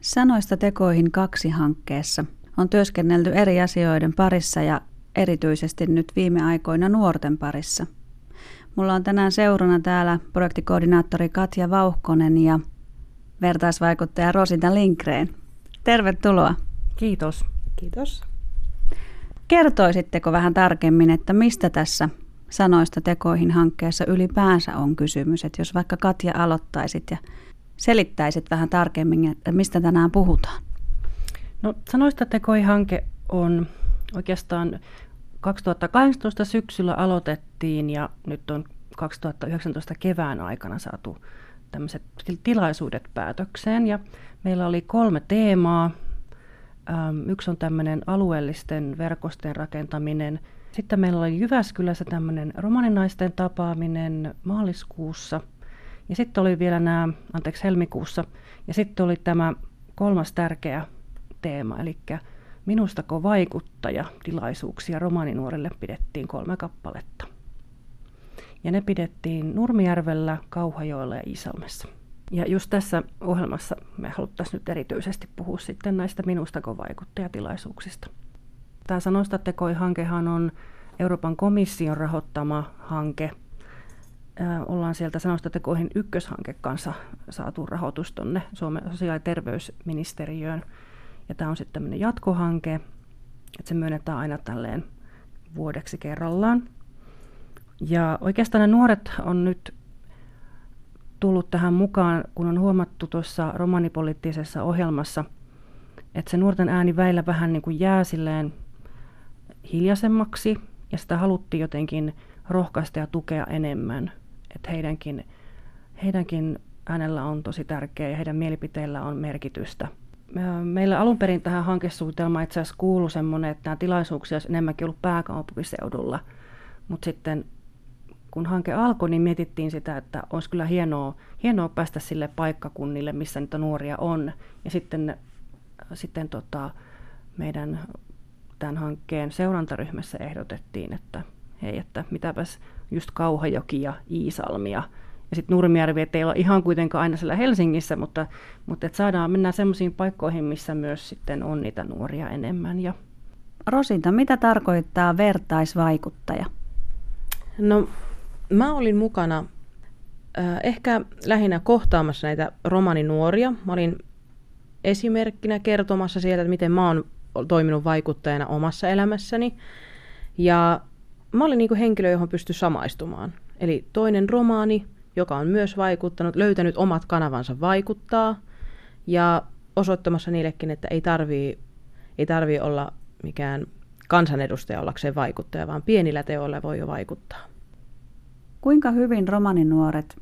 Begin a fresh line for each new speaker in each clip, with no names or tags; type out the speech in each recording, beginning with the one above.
Sanoista tekoihin kaksi hankkeessa on työskennelty eri asioiden parissa ja erityisesti nyt viime aikoina nuorten parissa. Mulla on tänään seurana täällä projektikoordinaattori Katja Vauhkonen ja vertaisvaikuttaja Rosita Linkreen. Tervetuloa.
Kiitos.
Kiitos.
Kertoisitteko vähän tarkemmin, että mistä tässä sanoista tekoihin hankkeessa ylipäänsä on kysymys? Että jos vaikka Katja aloittaisit ja selittäisit vähän tarkemmin, että mistä tänään puhutaan?
No, sanoista tekoihin hanke on oikeastaan 2018 syksyllä aloitettiin ja nyt on 2019 kevään aikana saatu tämmöiset tilaisuudet päätökseen. Ja meillä oli kolme teemaa. Yksi on tämmöinen alueellisten verkostojen rakentaminen. Sitten meillä oli Jyväskylässä tämmöinen romaninaisten tapaaminen maaliskuussa. Ja sitten oli vielä nämä, anteeksi, helmikuussa. Ja sitten oli tämä kolmas tärkeä teema, eli Minustako vaikuttaja tilaisuuksia romaninuorille pidettiin kolme kappaletta. Ja ne pidettiin Nurmijärvellä, Kauhajoella ja Iisalmessa. Ja just tässä ohjelmassa me haluttaisiin nyt erityisesti puhua sitten näistä Minustako vaikuttajatilaisuuksista. Tämä Sanoista tekoi-hankehan on Euroopan komission rahoittama hanke. Ollaan sieltä Sanoista tekoihin ykköshanke kanssa saatu rahoitus tuonne Suomen sosiaali- ja terveysministeriöön. Ja tämä on sitten tämmöinen jatkohanke, että se myönnetään aina tälleen vuodeksi kerrallaan. Ja oikeastaan ne nuoret on nyt tullut tähän mukaan, kun on huomattu tuossa romanipoliittisessa ohjelmassa, että se nuorten ääni väillä vähän niin kuin jää silleen hiljaisemmaksi, ja sitä haluttiin jotenkin rohkaista ja tukea enemmän, että heidänkin, heidänkin äänellä on tosi tärkeä ja heidän mielipiteillä on merkitystä – meillä alun perin tähän hankesuunnitelmaan itse asiassa kuulu semmoinen, että nämä tilaisuuksia olisi enemmänkin ollut pääkaupunkiseudulla. Mutta sitten kun hanke alkoi, niin mietittiin sitä, että olisi kyllä hienoa, hienoa päästä sille paikkakunnille, missä niitä nuoria on. Ja sitten, sitten tota, meidän tämän hankkeen seurantaryhmässä ehdotettiin, että hei, että mitäpäs just Kauhajoki ja Iisalmia – ja sitten Nurmijärvi, että ei ole ihan kuitenkaan aina siellä Helsingissä, mutta, mutta että saadaan mennä semmoisiin paikkoihin, missä myös sitten on niitä nuoria enemmän. Ja...
Rosinta, mitä tarkoittaa vertaisvaikuttaja?
No, mä olin mukana äh, ehkä lähinnä kohtaamassa näitä romaninuoria. Mä olin esimerkkinä kertomassa sieltä, että miten mä oon toiminut vaikuttajana omassa elämässäni. Ja mä olin niin henkilö, johon pystyi samaistumaan. Eli toinen romaani, joka on myös vaikuttanut, löytänyt omat kanavansa vaikuttaa ja osoittamassa niillekin, että ei tarvii, ei tarvii olla mikään kansanedustaja ollakseen vaikuttaja, vaan pienillä teoilla voi jo vaikuttaa.
Kuinka hyvin romaninuoret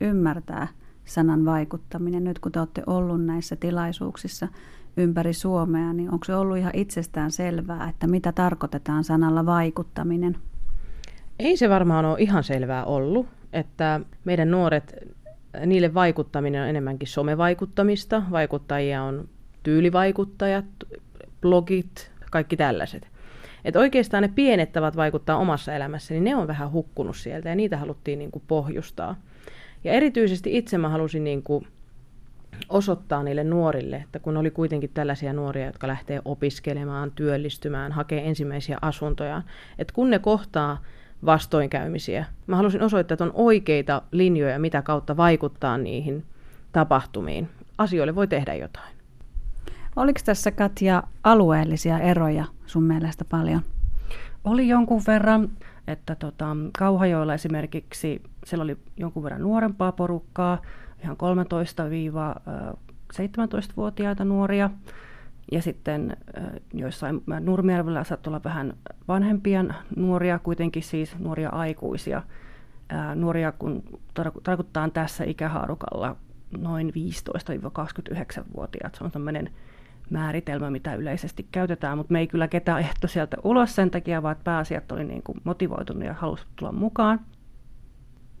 ymmärtää sanan vaikuttaminen nyt, kun te olette ollut näissä tilaisuuksissa ympäri Suomea, niin onko se ollut ihan itsestään selvää, että mitä tarkoitetaan sanalla vaikuttaminen?
Ei se varmaan ole ihan selvää ollut että meidän nuoret, niille vaikuttaminen on enemmänkin somevaikuttamista. Vaikuttajia on tyylivaikuttajat, blogit, kaikki tällaiset. Et oikeastaan ne pienet tavat vaikuttaa omassa elämässä, niin ne on vähän hukkunut sieltä ja niitä haluttiin niin kuin pohjustaa. Ja erityisesti itse mä halusin niin kuin osoittaa niille nuorille, että kun oli kuitenkin tällaisia nuoria, jotka lähtee opiskelemaan, työllistymään, hakee ensimmäisiä asuntoja, että kun ne kohtaa vastoinkäymisiä. Mä halusin osoittaa, että on oikeita linjoja, mitä kautta vaikuttaa niihin tapahtumiin. Asioille voi tehdä jotain.
Oliko tässä Katja alueellisia eroja sun mielestä paljon?
Oli jonkun verran, että tota, Kauhajoilla esimerkiksi siellä oli jonkun verran nuorempaa porukkaa, ihan 13-17-vuotiaita nuoria. Ja sitten joissain Nurmijärvellä saattoi olla vähän vanhempia nuoria, kuitenkin siis nuoria aikuisia. Nuoria, kun tarkoittaa tässä ikähaarukalla noin 15-29-vuotiaat. Se on tämmöinen määritelmä, mitä yleisesti käytetään, mutta me ei kyllä ketään ehto sieltä ulos sen takia, vaan pääasiat oli niin kuin motivoitunut ja halusi tulla mukaan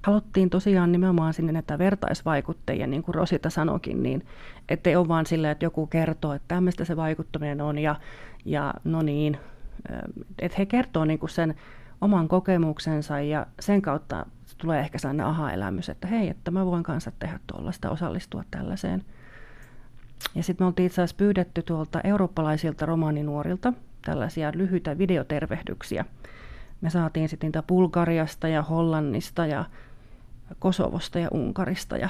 haluttiin tosiaan nimenomaan sinne näitä vertaisvaikuttajia, niin kuin Rosita sanokin, niin ettei ole vaan silleen, että joku kertoo, että tämmöistä se vaikuttaminen on ja, ja no niin, että he kertoo niin kuin sen oman kokemuksensa ja sen kautta tulee ehkä sellainen aha-elämys, että hei, että mä voin kanssa tehdä tuollaista, osallistua tällaiseen. Ja sitten me oltiin itse asiassa pyydetty tuolta eurooppalaisilta romaaninuorilta tällaisia lyhyitä videotervehdyksiä. Me saatiin sitten niitä Bulgariasta ja Hollannista ja Kosovosta ja Unkarista ja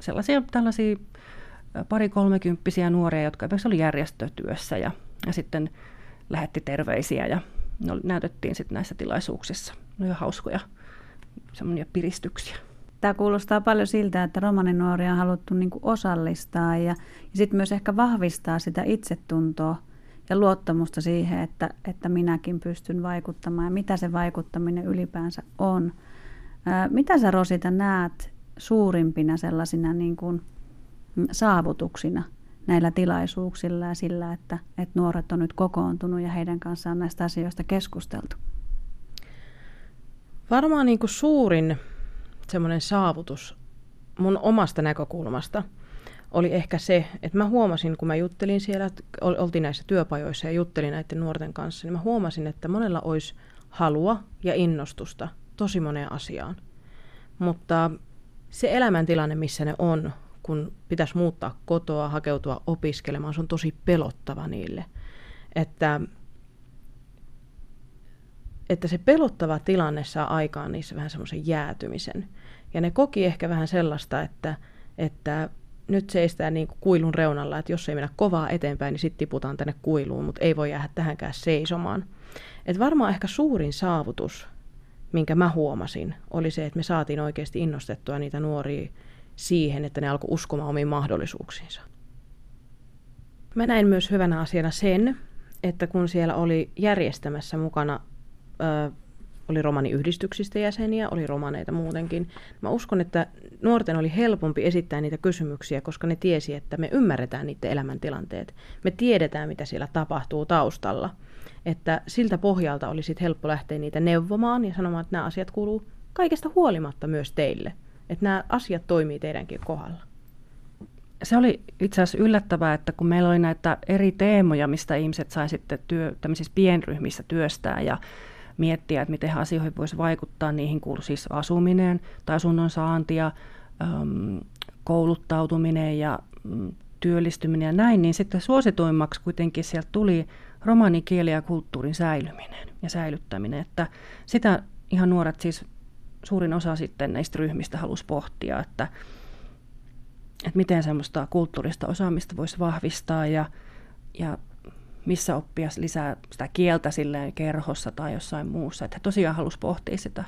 sellaisia tällaisia pari kolmekymppisiä nuoria, jotka esimerkiksi oli järjestötyössä ja, ja sitten lähetti terveisiä ja ne näytettiin sitten näissä tilaisuuksissa. Ne on hauskoja semmoisia piristyksiä.
Tämä kuulostaa paljon siltä, että romaninuoria on haluttu niin kuin osallistaa ja, ja sitten myös ehkä vahvistaa sitä itsetuntoa ja luottamusta siihen, että, että minäkin pystyn vaikuttamaan ja mitä se vaikuttaminen ylipäänsä on. Mitä sä Rosita näet suurimpina sellaisina niin kuin saavutuksina näillä tilaisuuksilla ja sillä, että, että nuoret on nyt kokoontunut ja heidän kanssaan näistä asioista keskusteltu?
Varmaan niin kuin suurin semmoinen saavutus mun omasta näkökulmasta oli ehkä se, että mä huomasin, kun mä juttelin siellä, oltiin näissä työpajoissa ja juttelin näiden nuorten kanssa, niin mä huomasin, että monella olisi halua ja innostusta tosi moneen asiaan. Mutta se elämäntilanne, missä ne on, kun pitäisi muuttaa kotoa, hakeutua opiskelemaan, se on tosi pelottava niille. Että, että se pelottava tilanne saa aikaan niissä vähän semmoisen jäätymisen. Ja ne koki ehkä vähän sellaista, että, että nyt seistään niin kuin kuilun reunalla, että jos ei mennä kovaa eteenpäin, niin sitten tiputaan tänne kuiluun, mutta ei voi jäädä tähänkään seisomaan. Et varmaan ehkä suurin saavutus, minkä mä huomasin, oli se, että me saatiin oikeasti innostettua niitä nuoria siihen, että ne alkoi uskomaan omiin mahdollisuuksiinsa. Mä näin myös hyvänä asiana sen, että kun siellä oli järjestämässä mukana ö, oli romaniyhdistyksistä jäseniä, oli romaneita muutenkin. Mä uskon, että nuorten oli helpompi esittää niitä kysymyksiä, koska ne tiesi, että me ymmärretään niiden elämäntilanteet. Me tiedetään, mitä siellä tapahtuu taustalla. Että siltä pohjalta oli sitten helppo lähteä niitä neuvomaan ja sanomaan, että nämä asiat kuuluu kaikesta huolimatta myös teille. Että nämä asiat toimii teidänkin kohdalla.
Se oli itse asiassa yllättävää, että kun meillä oli näitä eri teemoja, mistä ihmiset sai sitten työ, tämmöisissä pienryhmissä työstää ja miettiä, että miten asioihin voisi vaikuttaa. Niihin kuuluu siis asuminen tai asunnon saanti ja kouluttautuminen ja äm, työllistyminen ja näin, niin sitten suosituimmaksi kuitenkin sieltä tuli romanikieli ja kulttuurin säilyminen ja säilyttäminen. Että sitä ihan nuoret siis suurin osa sitten näistä ryhmistä halusi pohtia, että, että miten semmoista kulttuurista osaamista voisi vahvistaa ja, ja missä oppia lisää sitä kieltä silleen kerhossa tai jossain muussa. Että he tosiaan halusi pohtia sitä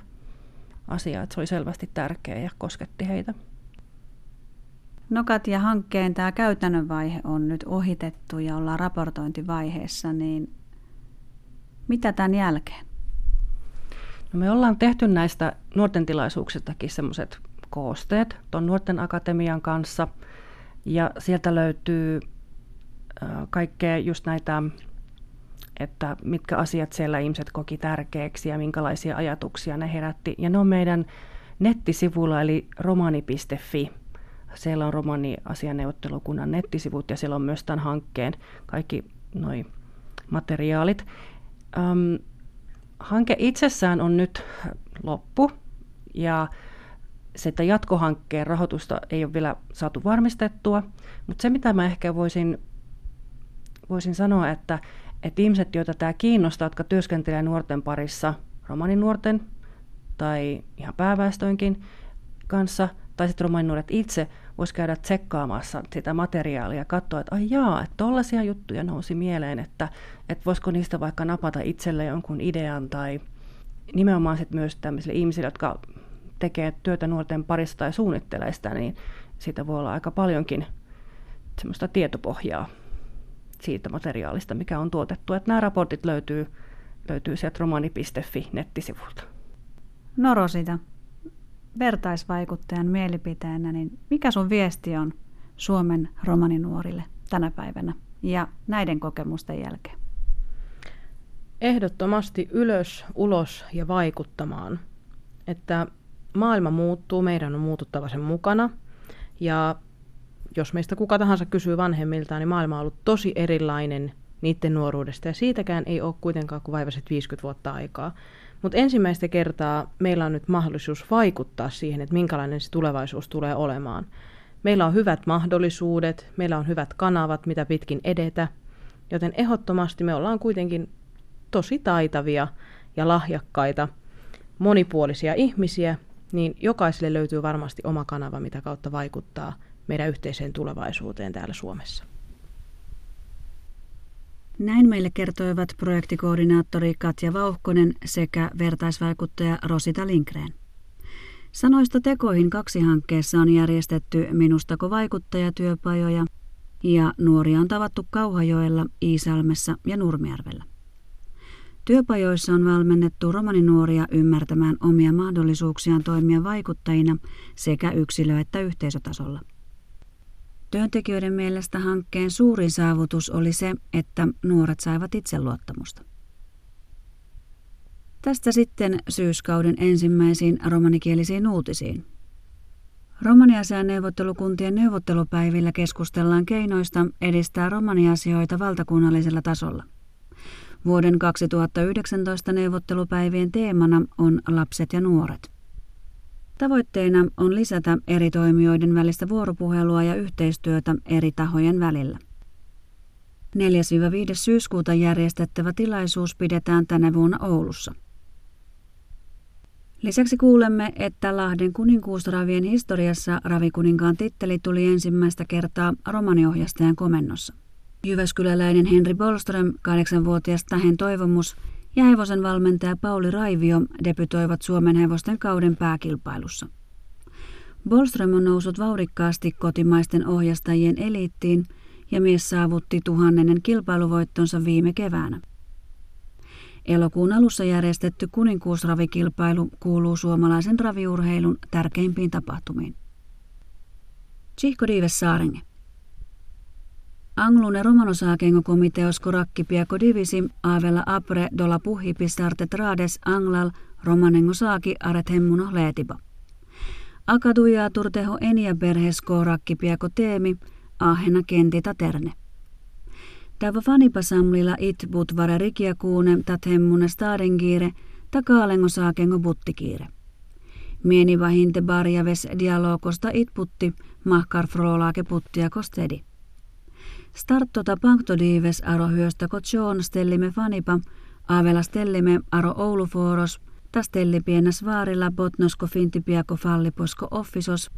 asiaa, että se oli selvästi tärkeä ja kosketti heitä.
Nokat ja hankkeen tämä käytännön vaihe on nyt ohitettu ja ollaan raportointivaiheessa, niin mitä tämän jälkeen?
No me ollaan tehty näistä nuorten tilaisuuksistakin semmoiset koosteet tuon Nuorten Akatemian kanssa. Ja sieltä löytyy kaikkea just näitä, että mitkä asiat siellä ihmiset koki tärkeäksi ja minkälaisia ajatuksia ne herätti. Ja ne on meidän nettisivuilla eli romani.fi. Siellä on romani-asianeuvottelukunnan nettisivut ja siellä on myös tämän hankkeen kaikki noi materiaalit. Um, hanke itsessään on nyt loppu ja sitä jatkohankkeen rahoitusta ei ole vielä saatu varmistettua, mutta se mitä mä ehkä voisin voisin sanoa, että, että ihmiset, joita tämä kiinnostaa, jotka työskentelee nuorten parissa, romaninuorten tai ihan pääväestöinkin kanssa, tai sitten romaninuoret itse, voisi käydä tsekkaamassa sitä materiaalia ja katsoa, että ai jaa, että tollaisia juttuja nousi mieleen, että, että voisiko niistä vaikka napata itselle jonkun idean tai nimenomaan sitten myös tämmöisille ihmisille, jotka tekee työtä nuorten parissa tai suunnittelee sitä, niin siitä voi olla aika paljonkin semmoista tietopohjaa siitä materiaalista, mikä on tuotettu. Että nämä raportit löytyy, löytyy sieltä romani.fi nettisivulta.
No Rosita, vertaisvaikuttajan mielipiteenä, niin mikä sun viesti on Suomen romaninuorille tänä päivänä ja näiden kokemusten jälkeen?
Ehdottomasti ylös, ulos ja vaikuttamaan. Että maailma muuttuu, meidän on muututtava sen mukana. Ja jos meistä kuka tahansa kysyy vanhemmiltaan, niin maailma on ollut tosi erilainen niiden nuoruudesta. Ja siitäkään ei ole kuitenkaan kuin vaivaiset 50 vuotta aikaa. Mutta ensimmäistä kertaa meillä on nyt mahdollisuus vaikuttaa siihen, että minkälainen se tulevaisuus tulee olemaan. Meillä on hyvät mahdollisuudet, meillä on hyvät kanavat, mitä pitkin edetä, joten ehdottomasti me ollaan kuitenkin tosi taitavia ja lahjakkaita, monipuolisia ihmisiä, niin jokaiselle löytyy varmasti oma kanava, mitä kautta vaikuttaa meidän yhteiseen tulevaisuuteen täällä Suomessa.
Näin meille kertoivat projektikoordinaattori Katja Vauhkonen sekä vertaisvaikuttaja Rosita Linkreen. Sanoista tekoihin kaksi hankkeessa on järjestetty Minustako vaikuttajatyöpajoja ja nuoria on tavattu Kauhajoella, Iisalmessa ja Nurmijärvellä. Työpajoissa on valmennettu romaninuoria ymmärtämään omia mahdollisuuksiaan toimia vaikuttajina sekä yksilö- että yhteisötasolla. Työntekijöiden mielestä hankkeen suurin saavutus oli se, että nuoret saivat itseluottamusta. Tästä sitten syyskauden ensimmäisiin romanikielisiin uutisiin. Romaniasian neuvottelukuntien neuvottelupäivillä keskustellaan keinoista edistää romaniasioita valtakunnallisella tasolla. Vuoden 2019 neuvottelupäivien teemana on lapset ja nuoret. Tavoitteena on lisätä eri toimijoiden välistä vuoropuhelua ja yhteistyötä eri tahojen välillä. 4-5. syyskuuta järjestettävä tilaisuus pidetään tänä vuonna Oulussa. Lisäksi kuulemme, että Lahden kuninkuusravien historiassa ravikuninkaan titteli tuli ensimmäistä kertaa romaniohjastajan komennossa. Jyväskyläläinen Henri Bolström, kahdeksanvuotias tähen toivomus ja hevosen valmentaja Pauli Raivio debytoivat Suomen hevosten kauden pääkilpailussa. Bolström on noussut vauhdikkaasti kotimaisten ohjastajien eliittiin ja mies saavutti tuhannennen kilpailuvoittonsa viime keväänä. Elokuun alussa järjestetty kuninkuusravikilpailu kuuluu suomalaisen raviurheilun tärkeimpiin tapahtumiin. Tsihko Dives Saarenge. Anglune romanosakengo komiteos piako divisi avella apre dola puhi pistarte trades anglal romanengo saaki aret hemmuno leetipa. Akaduja turteho enia perhes piako teemi ahena kentita terne. Tava fanipasamlilla it butvare rikiakuune tat hemmune stadengiire ta kaalengo saakengo buttikiire. Mieni vahinte barjaves dialogosta itputti mahkar frolaake puttia kostedi. Starttota panktodiives aro hyöstäko John stellime fanipa, avela stellime aro Ouluforos, ta stelli pienäs vaarilla botnosko fintipiako falliposko offisos,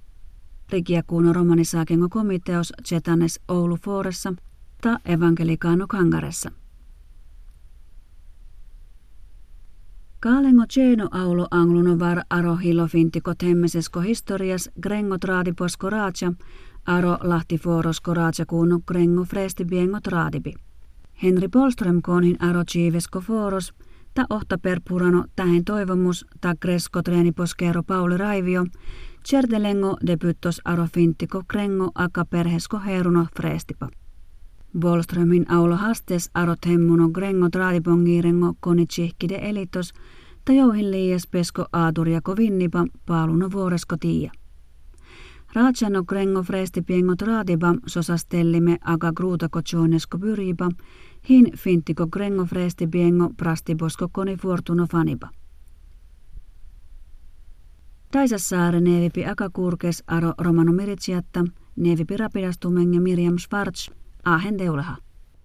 rikiakuuno romanisaakengo komiteos Chetanes Oulu Foressa, ta evankelikaano Kangaressa. Kaalengo Cheno aulo angluno var aro hilofintiko temmesesko historias grengo traadiposko raatsa, aro lahti forosko raatsakuuno grengo fresti biengo traadibi. Henri Polström konhin aro chiivesko foros, ta ohta per purano toivomus, ta gresko treeniposkero Pauli Raivio, Cerdelengo debyttos aro finttiko grengo aka perhesko heruno frestipa. Bolströmin aulo hastes arot hemmuno grengo tradipongirengo konitsihkide elitos, ta jouhin liies pesko aaturiako vinnipa paaluno vuoresko tiia. Raatsano grengo fresti piengo tradiba sosastellime aga gruutako jonesko pyriba, hin fintiko grengo fresti piengo prastibosko koni fortuno faniba. Taisassaare neevipi akakurkes aro romano miritsiatta, neevipi rapidastumenge Miriam Schwartz, Ahen Deulaha.